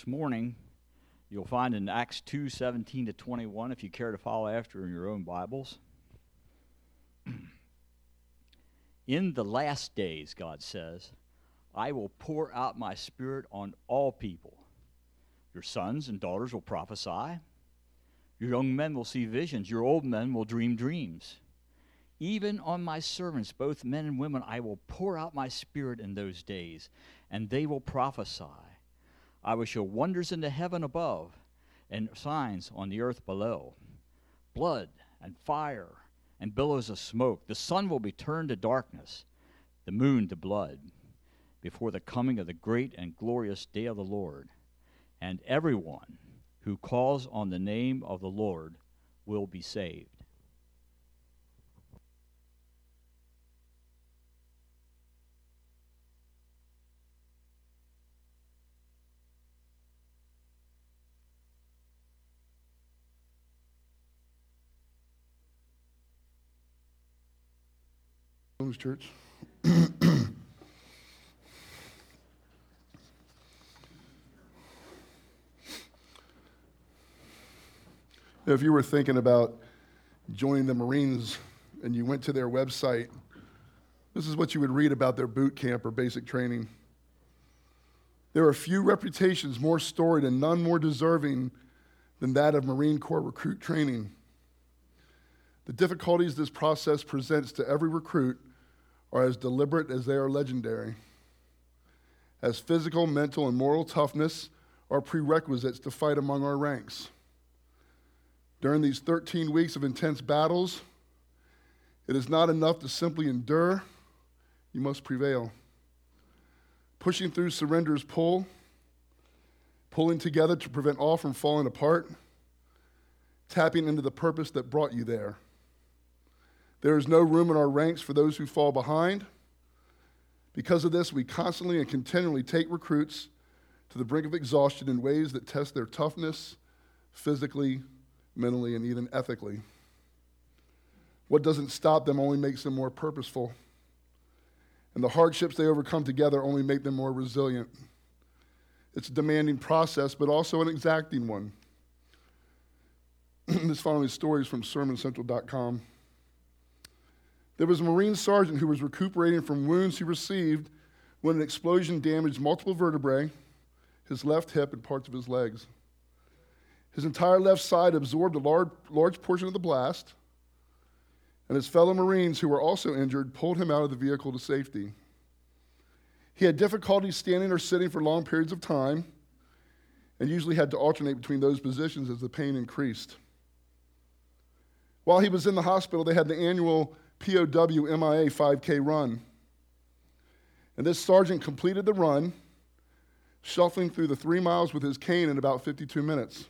this morning you'll find in Acts 2 17 to 21, if you care to follow after in your own Bibles. in the last days, God says, I will pour out my spirit on all people. Your sons and daughters will prophesy. Your young men will see visions. Your old men will dream dreams. Even on my servants, both men and women, I will pour out my spirit in those days, and they will prophesy. I will show wonders in the heaven above and signs on the earth below blood and fire and billows of smoke. The sun will be turned to darkness, the moon to blood, before the coming of the great and glorious day of the Lord. And everyone who calls on the name of the Lord will be saved. Church. if you were thinking about joining the Marines and you went to their website, this is what you would read about their boot camp or basic training. There are few reputations more storied and none more deserving than that of Marine Corps recruit training. The difficulties this process presents to every recruit are as deliberate as they are legendary. As physical, mental, and moral toughness are prerequisites to fight among our ranks. During these 13 weeks of intense battles, it is not enough to simply endure, you must prevail. Pushing through surrender's pull, pulling together to prevent all from falling apart, tapping into the purpose that brought you there. There is no room in our ranks for those who fall behind. Because of this, we constantly and continually take recruits to the brink of exhaustion in ways that test their toughness physically, mentally, and even ethically. What doesn't stop them only makes them more purposeful. And the hardships they overcome together only make them more resilient. It's a demanding process, but also an exacting one. this following story is from SermonCentral.com. There was a Marine sergeant who was recuperating from wounds he received when an explosion damaged multiple vertebrae, his left hip, and parts of his legs. His entire left side absorbed a large, large portion of the blast, and his fellow Marines who were also injured pulled him out of the vehicle to safety. He had difficulty standing or sitting for long periods of time and usually had to alternate between those positions as the pain increased. While he was in the hospital, they had the annual POW MIA 5K run. And this sergeant completed the run, shuffling through the three miles with his cane in about 52 minutes.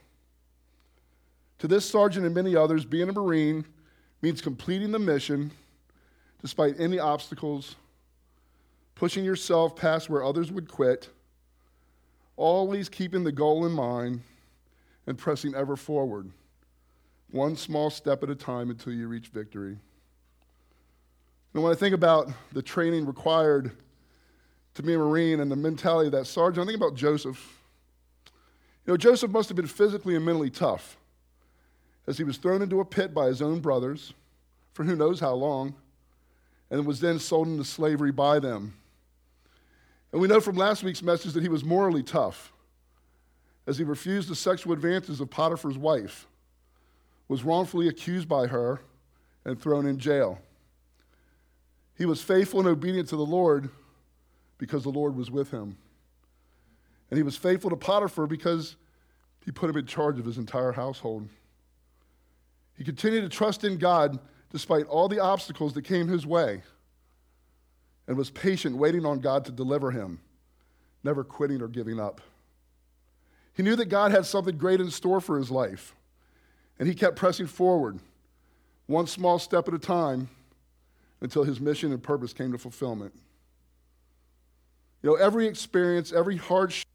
To this sergeant and many others, being a Marine means completing the mission despite any obstacles, pushing yourself past where others would quit, always keeping the goal in mind and pressing ever forward, one small step at a time until you reach victory. And when I think about the training required to be a Marine and the mentality of that sergeant, I think about Joseph. You know, Joseph must have been physically and mentally tough as he was thrown into a pit by his own brothers for who knows how long and was then sold into slavery by them. And we know from last week's message that he was morally tough as he refused the sexual advances of Potiphar's wife, was wrongfully accused by her, and thrown in jail. He was faithful and obedient to the Lord because the Lord was with him. And he was faithful to Potiphar because he put him in charge of his entire household. He continued to trust in God despite all the obstacles that came his way and was patient, waiting on God to deliver him, never quitting or giving up. He knew that God had something great in store for his life, and he kept pressing forward, one small step at a time until his mission and purpose came to fulfillment. You know, every experience, every hardship,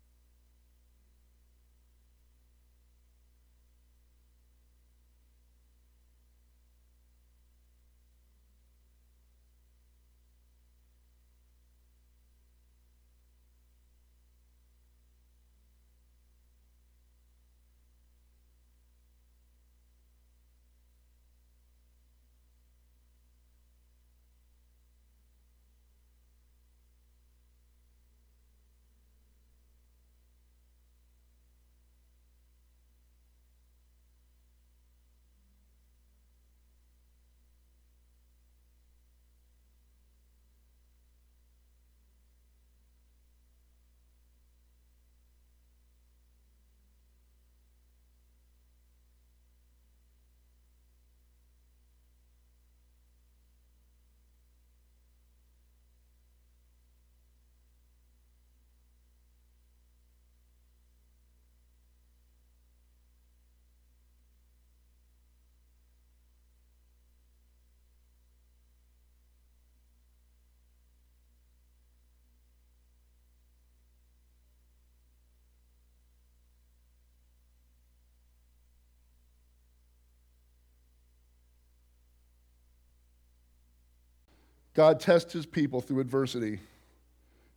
God tests his people through adversity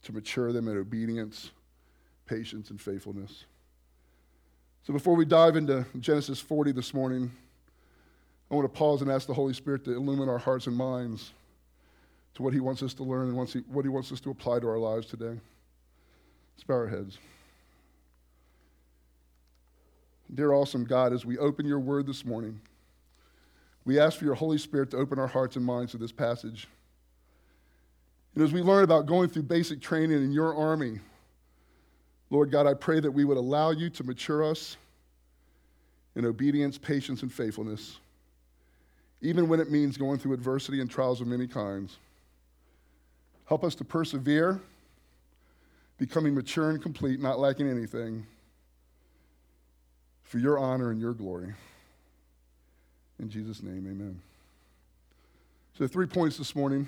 to mature them in obedience, patience, and faithfulness. So before we dive into Genesis 40 this morning, I want to pause and ask the Holy Spirit to illumine our hearts and minds to what he wants us to learn and what he wants us to apply to our lives today. Let's bow our heads. Dear awesome God, as we open your word this morning, we ask for your Holy Spirit to open our hearts and minds to this passage. And as we learn about going through basic training in your army, Lord God, I pray that we would allow you to mature us in obedience, patience, and faithfulness, even when it means going through adversity and trials of many kinds. Help us to persevere, becoming mature and complete, not lacking anything, for your honor and your glory. In Jesus' name, amen. So, three points this morning.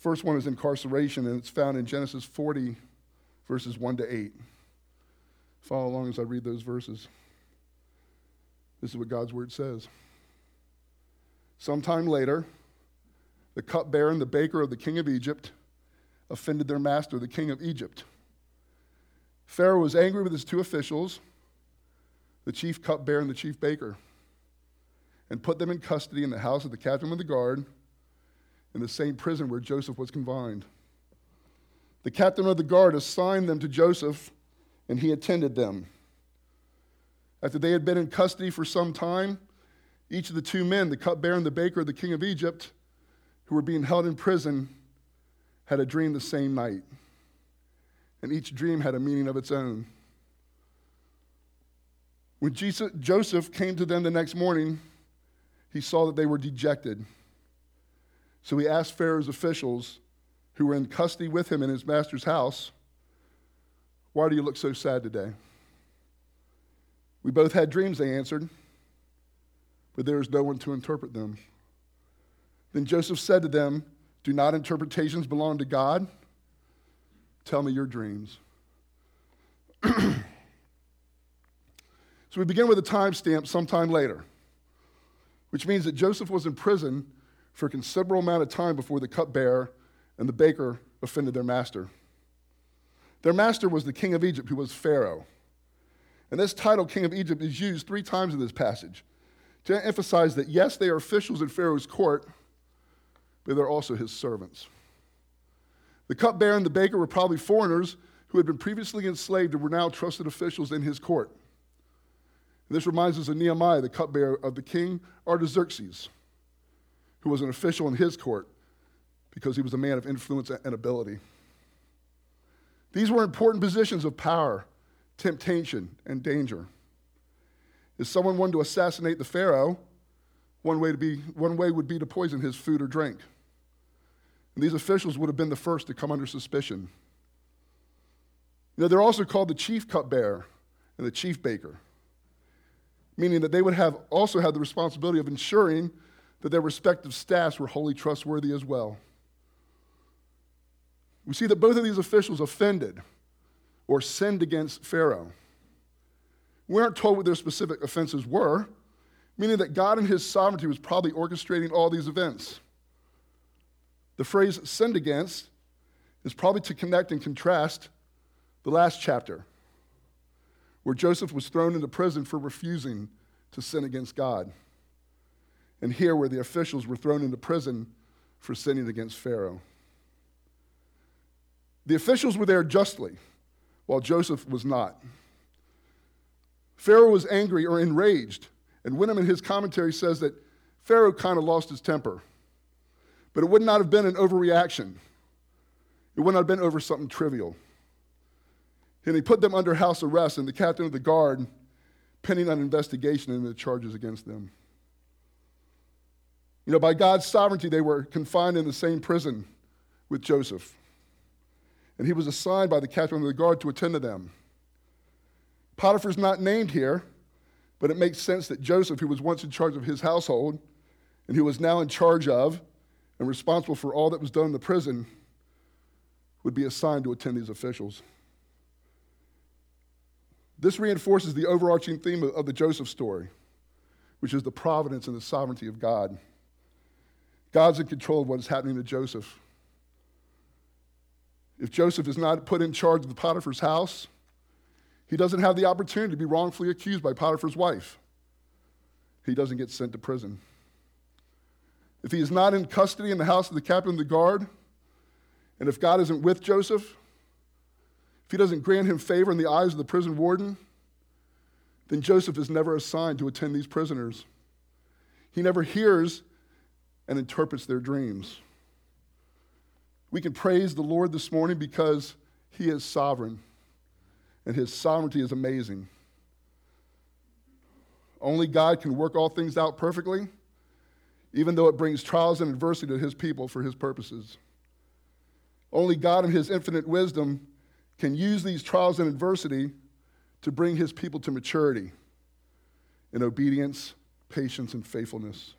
First one is incarceration, and it's found in Genesis 40, verses 1 to 8. Follow along as I read those verses. This is what God's word says. Sometime later, the cupbearer and the baker of the king of Egypt offended their master, the king of Egypt. Pharaoh was angry with his two officials, the chief cupbearer and the chief baker, and put them in custody in the house of the captain of the guard in the same prison where Joseph was confined. The captain of the guard assigned them to Joseph, and he attended them. After they had been in custody for some time, each of the two men, the cupbearer and the baker of the king of Egypt, who were being held in prison, had a dream the same night. And each dream had a meaning of its own. When Jesus, Joseph came to them the next morning, he saw that they were dejected. So he asked Pharaoh's officials, who were in custody with him in his master's house, Why do you look so sad today? We both had dreams, they answered, but there is no one to interpret them. Then Joseph said to them, Do not interpretations belong to God? Tell me your dreams. so we begin with a timestamp sometime later, which means that Joseph was in prison for a considerable amount of time before the cupbearer and the baker offended their master. Their master was the king of Egypt, who was Pharaoh. And this title, King of Egypt, is used three times in this passage to emphasize that, yes, they are officials in Pharaoh's court, but they're also his servants. The cupbearer and the baker were probably foreigners who had been previously enslaved and were now trusted officials in his court. And this reminds us of Nehemiah, the cupbearer of the king Artaxerxes who was an official in his court because he was a man of influence and ability. These were important positions of power, temptation, and danger. If someone wanted to assassinate the Pharaoh, one way, to be, one way would be to poison his food or drink. And these officials would have been the first to come under suspicion. You know, they're also called the chief cupbearer and the chief baker, meaning that they would have also have the responsibility of ensuring that their respective staffs were wholly trustworthy as well. We see that both of these officials offended or sinned against Pharaoh. We aren't told what their specific offenses were, meaning that God in his sovereignty was probably orchestrating all these events. The phrase sinned against is probably to connect and contrast the last chapter, where Joseph was thrown into prison for refusing to sin against God and here where the officials were thrown into prison for sinning against Pharaoh. The officials were there justly, while Joseph was not. Pharaoh was angry or enraged, and Wenham in his commentary says that Pharaoh kind of lost his temper. But it would not have been an overreaction. It would not have been over something trivial. And he put them under house arrest, and the captain of the guard pending an investigation into the charges against them. You know, by God's sovereignty, they were confined in the same prison with Joseph. And he was assigned by the captain of the guard to attend to them. Potiphar's not named here, but it makes sense that Joseph, who was once in charge of his household and who was now in charge of and responsible for all that was done in the prison, would be assigned to attend these officials. This reinforces the overarching theme of the Joseph story, which is the providence and the sovereignty of God. God's in control of what is happening to Joseph. If Joseph is not put in charge of the Potiphar's house, he doesn't have the opportunity to be wrongfully accused by Potiphar's wife. He doesn't get sent to prison. If he is not in custody in the house of the captain of the guard, and if God isn't with Joseph, if he doesn't grant him favor in the eyes of the prison warden, then Joseph is never assigned to attend these prisoners. He never hears and interprets their dreams. We can praise the Lord this morning because he is sovereign and his sovereignty is amazing. Only God can work all things out perfectly, even though it brings trials and adversity to his people for his purposes. Only God, in his infinite wisdom, can use these trials and adversity to bring his people to maturity in obedience, patience, and faithfulness,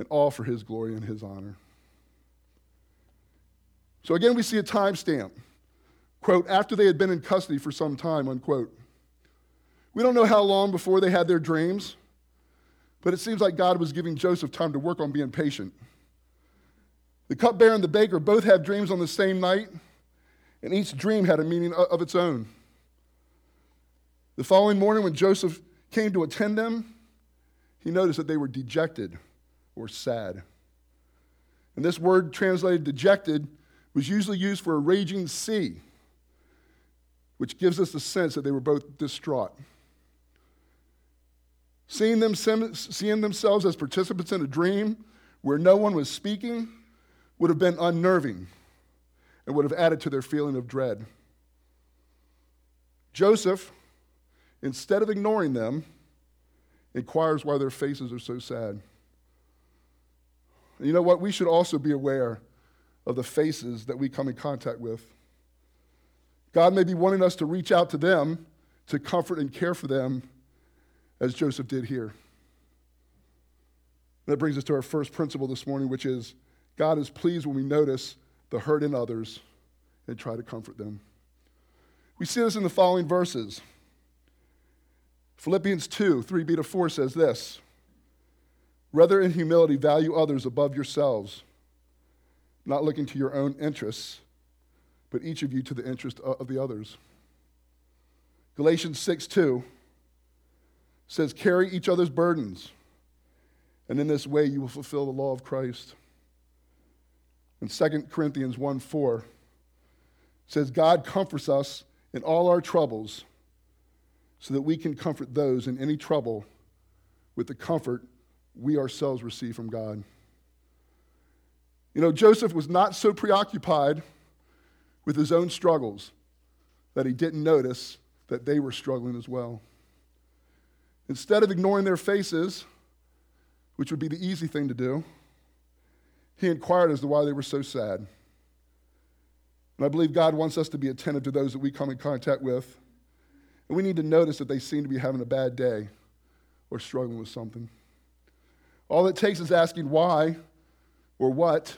and all for his glory and his honor. So again, we see a timestamp. Quote, after they had been in custody for some time, unquote. We don't know how long before they had their dreams, but it seems like God was giving Joseph time to work on being patient. The cupbearer and the baker both had dreams on the same night, and each dream had a meaning of its own. The following morning, when Joseph came to attend them, he noticed that they were dejected or sad. And this word translated dejected was usually used for a raging sea, which gives us the sense that they were both distraught. Seeing, them, seeing themselves as participants in a dream where no one was speaking would have been unnerving and would have added to their feeling of dread. Joseph, instead of ignoring them, inquires why their faces are so sad. And you know what? We should also be aware of the faces that we come in contact with. God may be wanting us to reach out to them to comfort and care for them as Joseph did here. That brings us to our first principle this morning, which is God is pleased when we notice the hurt in others and try to comfort them. We see this in the following verses. Philippians 2 3b to 4 says this Rather, in humility, value others above yourselves, not looking to your own interests, but each of you to the interest of the others. Galatians 6 2 says, Carry each other's burdens, and in this way you will fulfill the law of Christ. And 2 Corinthians 1 4 says, God comforts us in all our troubles so that we can comfort those in any trouble with the comfort we ourselves receive from God. You know, Joseph was not so preoccupied with his own struggles that he didn't notice that they were struggling as well. Instead of ignoring their faces, which would be the easy thing to do, he inquired as to why they were so sad. And I believe God wants us to be attentive to those that we come in contact with and we need to notice that they seem to be having a bad day or struggling with something. All it takes is asking why or what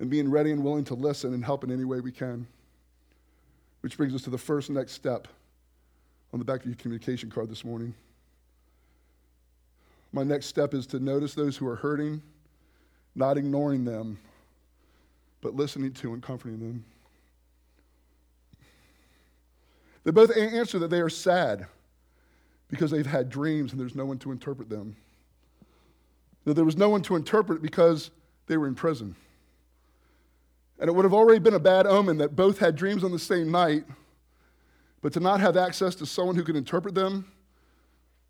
and being ready and willing to listen and help in any way we can. Which brings us to the first next step on the back of your communication card this morning. My next step is to notice those who are hurting, not ignoring them, but listening to and comforting them. They both answer that they are sad because they've had dreams and there's no one to interpret them. That there was no one to interpret because they were in prison. And it would have already been a bad omen that both had dreams on the same night, but to not have access to someone who could interpret them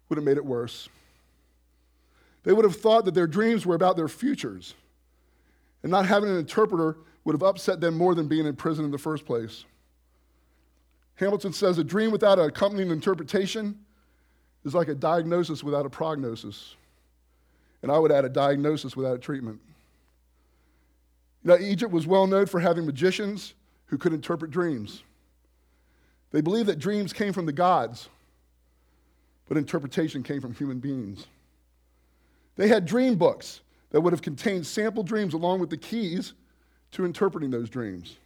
would have made it worse. They would have thought that their dreams were about their futures, and not having an interpreter would have upset them more than being in prison in the first place. Hamilton says a dream without an accompanying interpretation is like a diagnosis without a prognosis. And I would add a diagnosis without a treatment. Now, Egypt was well known for having magicians who could interpret dreams. They believed that dreams came from the gods, but interpretation came from human beings. They had dream books that would have contained sample dreams along with the keys to interpreting those dreams.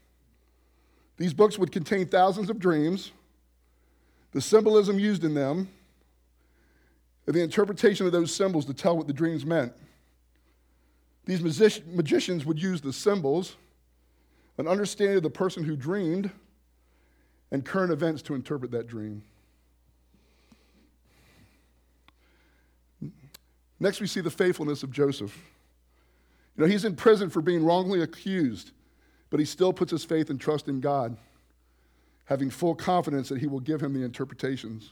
These books would contain thousands of dreams, the symbolism used in them, the interpretation of those symbols to tell what the dreams meant. These magic- magicians would use the symbols, an understanding of the person who dreamed, and current events to interpret that dream. Next, we see the faithfulness of Joseph. You know, he's in prison for being wrongly accused, but he still puts his faith and trust in God, having full confidence that he will give him the interpretations.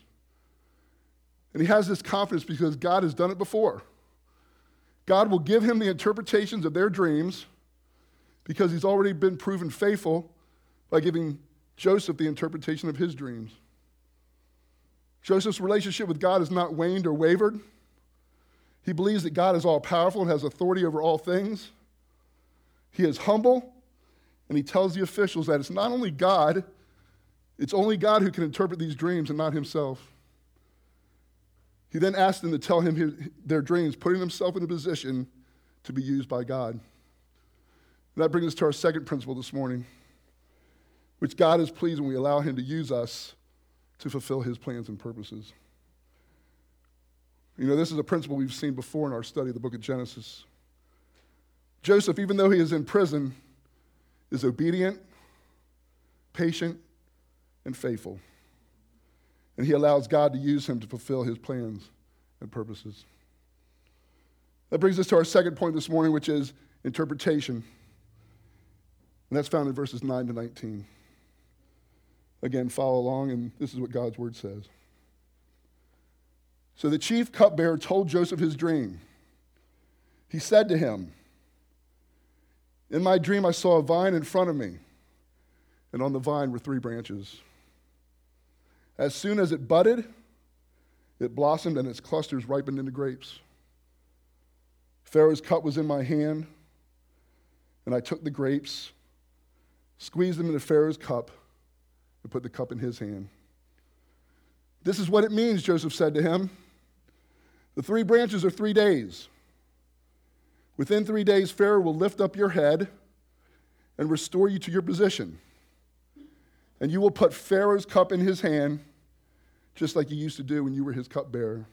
And he has this confidence because God has done it before. God will give him the interpretations of their dreams because he's already been proven faithful by giving Joseph the interpretation of his dreams. Joseph's relationship with God has not waned or wavered. He believes that God is all powerful and has authority over all things. He is humble, and he tells the officials that it's not only God, it's only God who can interpret these dreams and not himself. He then asks them to tell him his, their dreams, putting himself in a position to be used by God. And that brings us to our second principle this morning, which God is pleased when we allow him to use us to fulfill his plans and purposes. You know, this is a principle we've seen before in our study of the book of Genesis. Joseph, even though he is in prison, is obedient, patient, and faithful. And he allows God to use him to fulfill his plans and purposes. That brings us to our second point this morning, which is interpretation. And that's found in verses 9 to 19. Again, follow along, and this is what God's word says. So the chief cupbearer told Joseph his dream. He said to him, In my dream, I saw a vine in front of me, and on the vine were three branches. As soon as it budded, it blossomed, and its clusters ripened into grapes. Pharaoh's cup was in my hand, and I took the grapes, squeezed them into Pharaoh's cup, and put the cup in his hand. This is what it means, Joseph said to him. The three branches are three days. Within three days, Pharaoh will lift up your head and restore you to your position. And you will put Pharaoh's cup in his hand, just like you used to do when you were his cupbearer.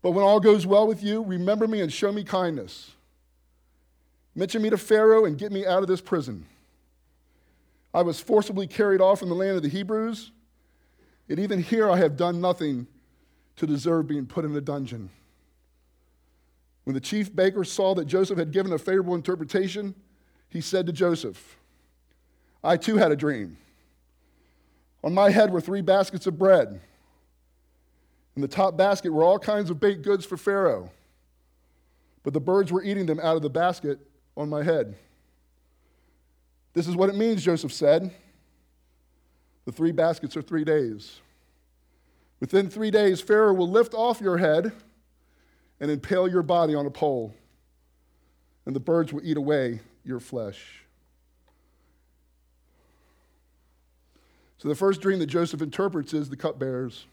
But when all goes well with you, remember me and show me kindness. Mention me to Pharaoh and get me out of this prison. I was forcibly carried off from the land of the Hebrews, and even here I have done nothing to deserve being put in a dungeon. When the chief baker saw that Joseph had given a favorable interpretation, he said to Joseph, I too had a dream. On my head were three baskets of bread. In the top basket were all kinds of baked goods for Pharaoh, but the birds were eating them out of the basket on my head. This is what it means, Joseph said. The three baskets are three days. Within three days, Pharaoh will lift off your head and impale your body on a pole, and the birds will eat away your flesh. So, the first dream that Joseph interprets is the cupbearers.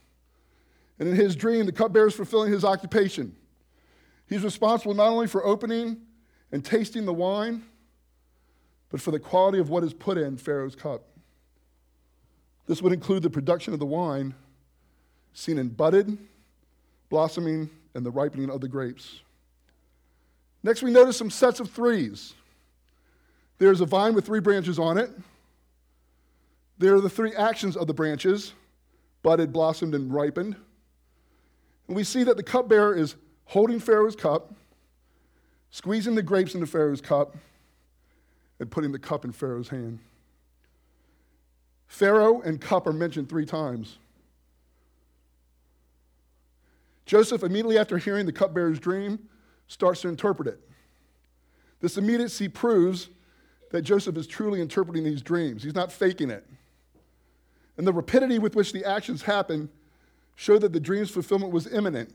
And in his dream, the cupbearer is fulfilling his occupation. He's responsible not only for opening and tasting the wine, but for the quality of what is put in Pharaoh's cup. This would include the production of the wine seen in budded, blossoming, and the ripening of the grapes. Next, we notice some sets of threes. There's a vine with three branches on it. There are the three actions of the branches budded, blossomed, and ripened. And we see that the cupbearer is holding Pharaoh's cup, squeezing the grapes into Pharaoh's cup, and putting the cup in Pharaoh's hand. Pharaoh and cup are mentioned three times. Joseph, immediately after hearing the cupbearer's dream, starts to interpret it. This immediacy proves that Joseph is truly interpreting these dreams. He's not faking it. And the rapidity with which the actions happened show that the dream's fulfillment was imminent.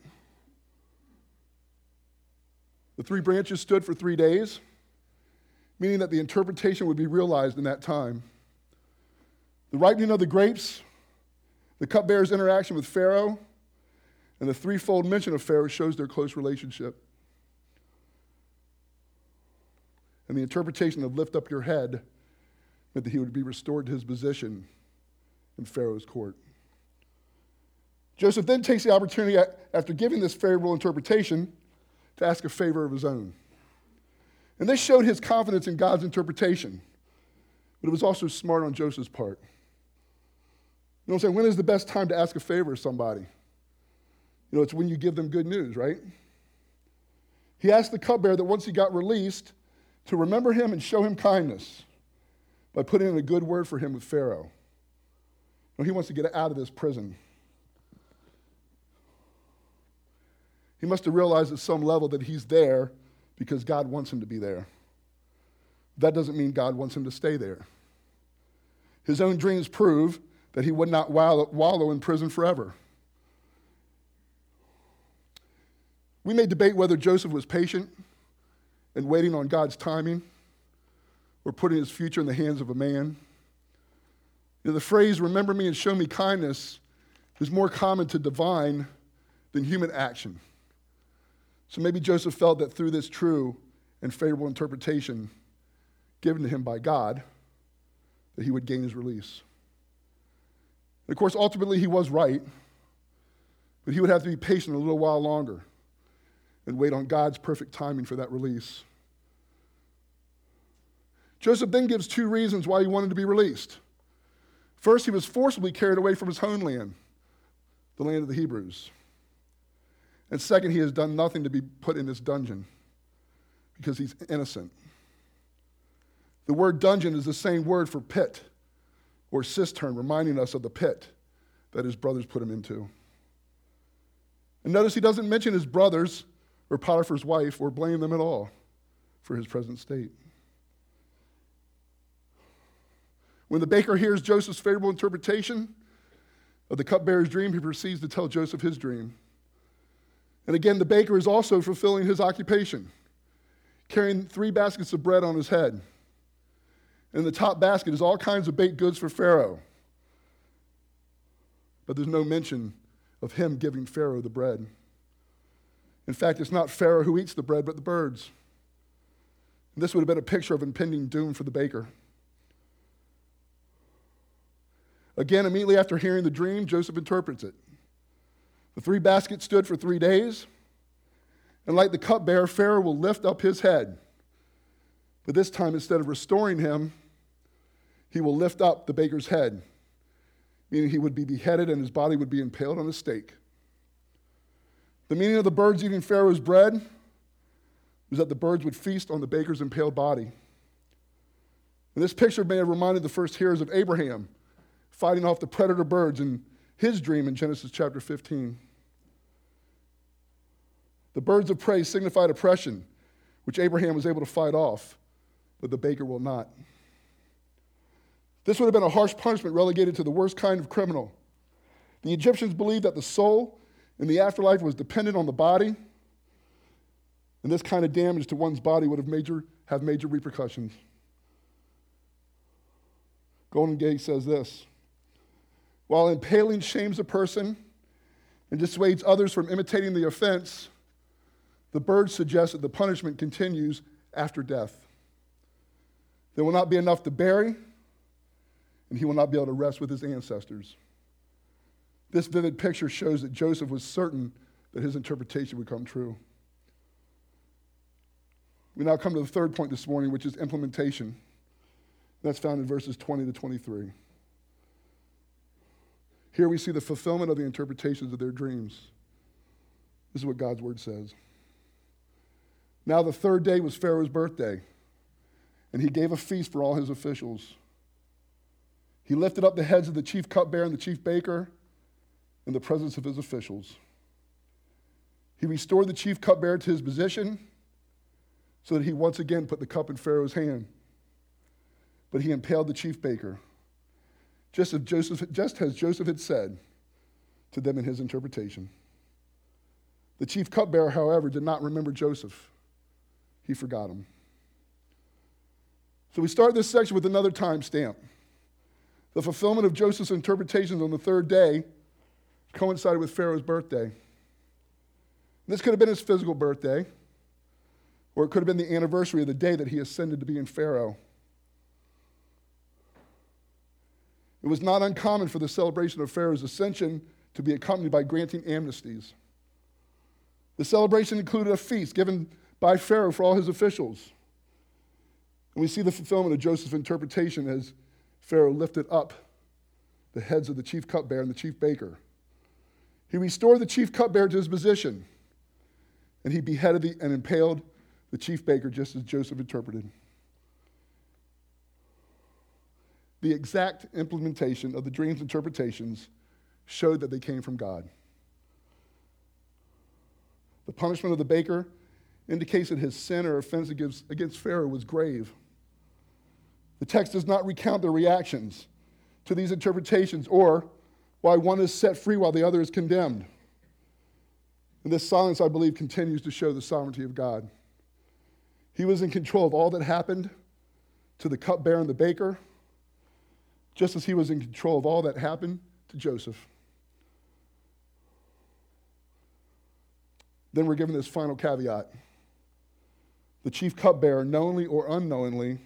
The three branches stood for three days, meaning that the interpretation would be realized in that time. The ripening of the grapes, the cupbearer's interaction with Pharaoh, and the threefold mention of Pharaoh shows their close relationship. And the interpretation of lift up your head meant that he would be restored to his position in Pharaoh's court. Joseph then takes the opportunity, after giving this favorable interpretation, to ask a favor of his own. And this showed his confidence in God's interpretation. But it was also smart on Joseph's part. You know what I'm saying? When is the best time to ask a favor of somebody? You know, it's when you give them good news, right? He asked the cupbearer that once he got released to remember him and show him kindness by putting in a good word for him with Pharaoh. Know, he wants to get out of this prison. He must have realized at some level that he's there because God wants him to be there. That doesn't mean God wants him to stay there. His own dreams prove that he would not wallow in prison forever. We may debate whether Joseph was patient and waiting on God's timing or putting his future in the hands of a man. You know, the phrase, remember me and show me kindness, is more common to divine than human action. So maybe Joseph felt that through this true and favorable interpretation given to him by God, that he would gain his release. And of course, ultimately, he was right, but he would have to be patient a little while longer and wait on God's perfect timing for that release. Joseph then gives two reasons why he wanted to be released. First, he was forcibly carried away from his homeland, the land of the Hebrews. And second, he has done nothing to be put in this dungeon because he's innocent. The word dungeon is the same word for pit or cistern, reminding us of the pit that his brothers put him into. And notice he doesn't mention his brothers or Potiphar's wife or blame them at all for his present state. When the baker hears Joseph's favorable interpretation of the cupbearer's dream, he proceeds to tell Joseph his dream. And again, the baker is also fulfilling his occupation, carrying three baskets of bread on his head. In the top basket is all kinds of baked goods for Pharaoh. But there's no mention of him giving Pharaoh the bread. In fact, it's not Pharaoh who eats the bread, but the birds. And this would have been a picture of impending doom for the baker. Again, immediately after hearing the dream, Joseph interprets it. The three baskets stood for three days, and like the cupbearer, Pharaoh will lift up his head. But this time, instead of restoring him, he will lift up the baker's head, meaning he would be beheaded and his body would be impaled on a stake. The meaning of the birds eating Pharaoh's bread was that the birds would feast on the baker's impaled body. And this picture may have reminded the first hearers of Abraham fighting off the predator birds in his dream in Genesis chapter 15. The birds of prey signified oppression, which Abraham was able to fight off, but the baker will not. This would have been a harsh punishment relegated to the worst kind of criminal. The Egyptians believed that the soul in the afterlife was dependent on the body, and this kind of damage to one's body would have major, have major repercussions. Goldingay says this while impaling shames a person and dissuades others from imitating the offense, the bird suggests that the punishment continues after death. There will not be enough to bury, and he will not be able to rest with his ancestors. This vivid picture shows that Joseph was certain that his interpretation would come true. We now come to the third point this morning, which is implementation. That's found in verses 20 to 23. Here we see the fulfillment of the interpretations of their dreams. This is what God's word says. Now, the third day was Pharaoh's birthday, and he gave a feast for all his officials. He lifted up the heads of the chief cupbearer and the chief baker in the presence of his officials. He restored the chief cupbearer to his position so that he once again put the cup in Pharaoh's hand. But he impaled the chief baker just as Joseph, just as Joseph had said to them in his interpretation. The chief cupbearer, however, did not remember Joseph. He forgot him. So we start this section with another time stamp. The fulfillment of Joseph's interpretations on the third day coincided with Pharaoh's birthday. This could have been his physical birthday, or it could have been the anniversary of the day that he ascended to be in Pharaoh. It was not uncommon for the celebration of Pharaoh's ascension to be accompanied by granting amnesties. The celebration included a feast given by Pharaoh for all his officials. And we see the fulfillment of Joseph's interpretation as Pharaoh lifted up the heads of the chief cupbearer and the chief baker. He restored the chief cupbearer to his position, and he beheaded the, and impaled the chief baker just as Joseph interpreted. The exact implementation of the dream's interpretations showed that they came from God. The punishment of the baker indicates that his sin or offense against, Pharaoh was grave. The text does not recount their reactions to these interpretations or why one is set free while the other is condemned. And this silence, I believe, continues to show the sovereignty of God. He was in control of all that happened to the cupbearer and the baker, just as he was in control of all that happened to Joseph. Then we're given this final caveat. The chief cupbearer, knowingly or unknowingly,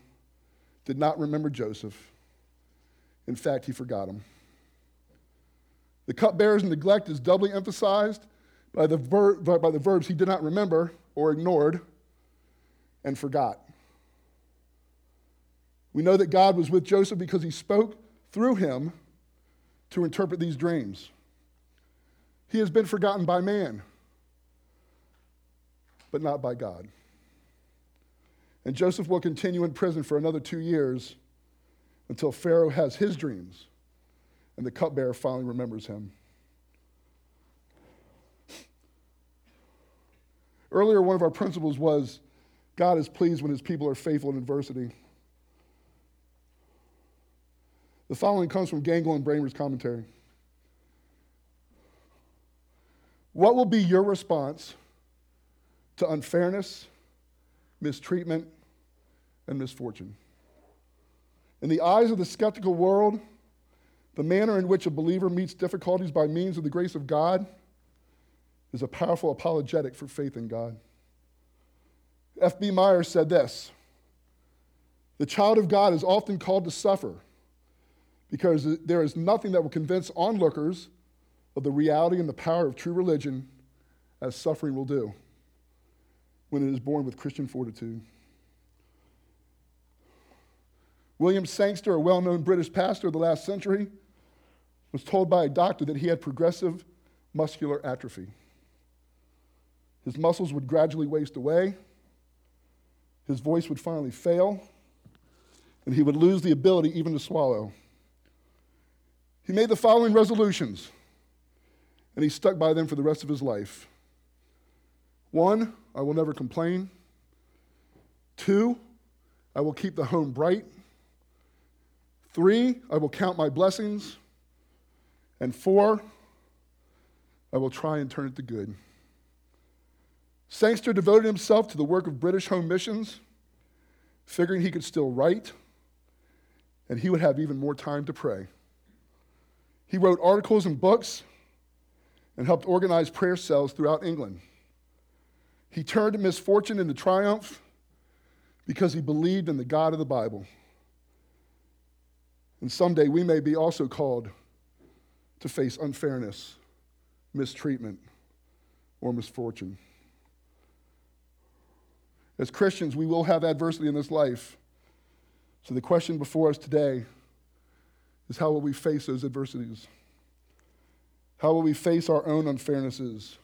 did not remember Joseph. In fact, he forgot him. The cupbearer's neglect is doubly emphasized by the, ver- by the verbs he did not remember or ignored and forgot. We know that God was with Joseph because he spoke through him to interpret these dreams. He has been forgotten by man, but not by God. And Joseph will continue in prison for another two years until Pharaoh has his dreams and the cupbearer finally remembers him. Earlier, one of our principles was God is pleased when his people are faithful in adversity. The following comes from Gangel and Bramer's commentary. What will be your response to unfairness, mistreatment, and misfortune? In the eyes of the skeptical world, the manner in which a believer meets difficulties by means of the grace of God is a powerful apologetic for faith in God. F.B. Meyer said this The child of God is often called to suffer because there is nothing that will convince onlookers of the reality and the power of true religion as suffering will do when it is born with Christian fortitude. William Sangster, a well known British pastor of the last century, was told by a doctor that he had progressive muscular atrophy. His muscles would gradually waste away, his voice would finally fail, and he would lose the ability even to swallow. He made the following resolutions, and he stuck by them for the rest of his life. One, I will never complain. Two, I will keep the home bright. Three, I will count my blessings. And four, I will try and turn it to good. Sangster devoted himself to the work of British home missions, figuring he could still write and he would have even more time to pray. He wrote articles and books and helped organize prayer cells throughout England. He turned misfortune into triumph because he believed in the God of the Bible. And someday we may be also called to face unfairness, mistreatment, or misfortune. As Christians, we will have adversity in this life. So the question before us today is how will we face those adversities? How will we face our own unfairnesses,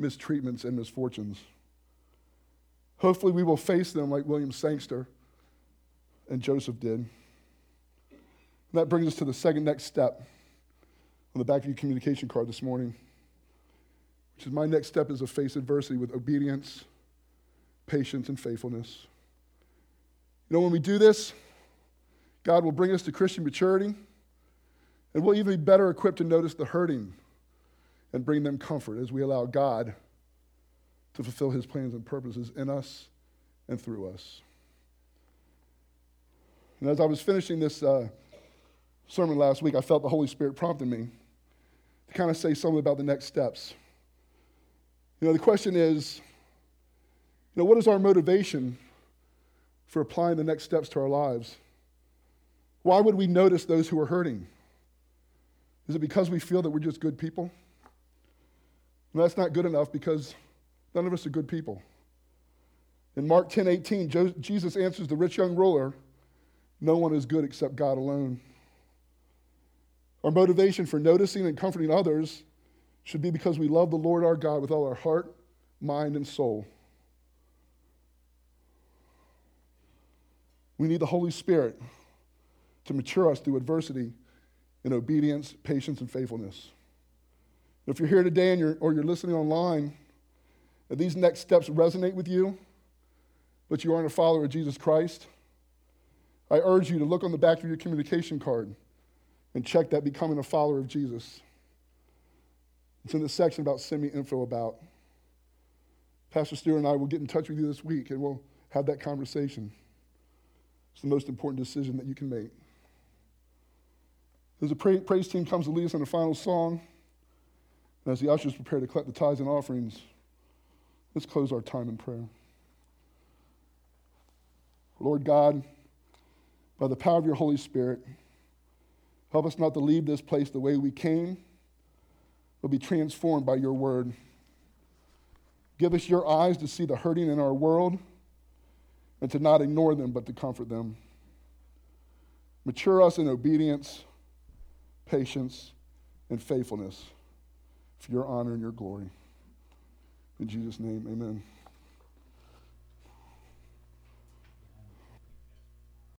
mistreatments, and misfortunes? Hopefully, we will face them like William Sangster and Joseph did. And that brings us to the second next step on the back of your communication card this morning, which is my next step is to face adversity with obedience, patience, and faithfulness. You know, when we do this, God will bring us to Christian maturity, and we'll even be better equipped to notice the hurting and bring them comfort as we allow God to fulfill his plans and purposes in us and through us. And as I was finishing this uh, sermon last week, I felt the Holy Spirit prompting me to kind of say something about the next steps. You know, the question is, you know, what is our motivation for applying the next steps to our lives? Why would we notice those who are hurting? Is it because we feel that we're just good people? And that's not good enough because None of us are good people. In Mark 10 18, Jesus answers the rich young ruler No one is good except God alone. Our motivation for noticing and comforting others should be because we love the Lord our God with all our heart, mind, and soul. We need the Holy Spirit to mature us through adversity in obedience, patience, and faithfulness. If you're here today and you're, or you're listening online, and these next steps resonate with you, but you aren't a follower of Jesus Christ, I urge you to look on the back of your communication card and check that becoming a follower of Jesus. It's in the section about send me info about. Pastor Stewart and I will get in touch with you this week and we'll have that conversation. It's the most important decision that you can make. As the praise team comes to lead us in the final song, and as the ushers prepare to collect the tithes and offerings, let's close our time in prayer. Lord God, by the power of your Holy Spirit, help us not to leave this place the way we came, but be transformed by your word. Give us your eyes to see the hurting in our world and to not ignore them, but to comfort them. Mature us in obedience, patience, and faithfulness for your honor and your glory. In Jesus' name, amen.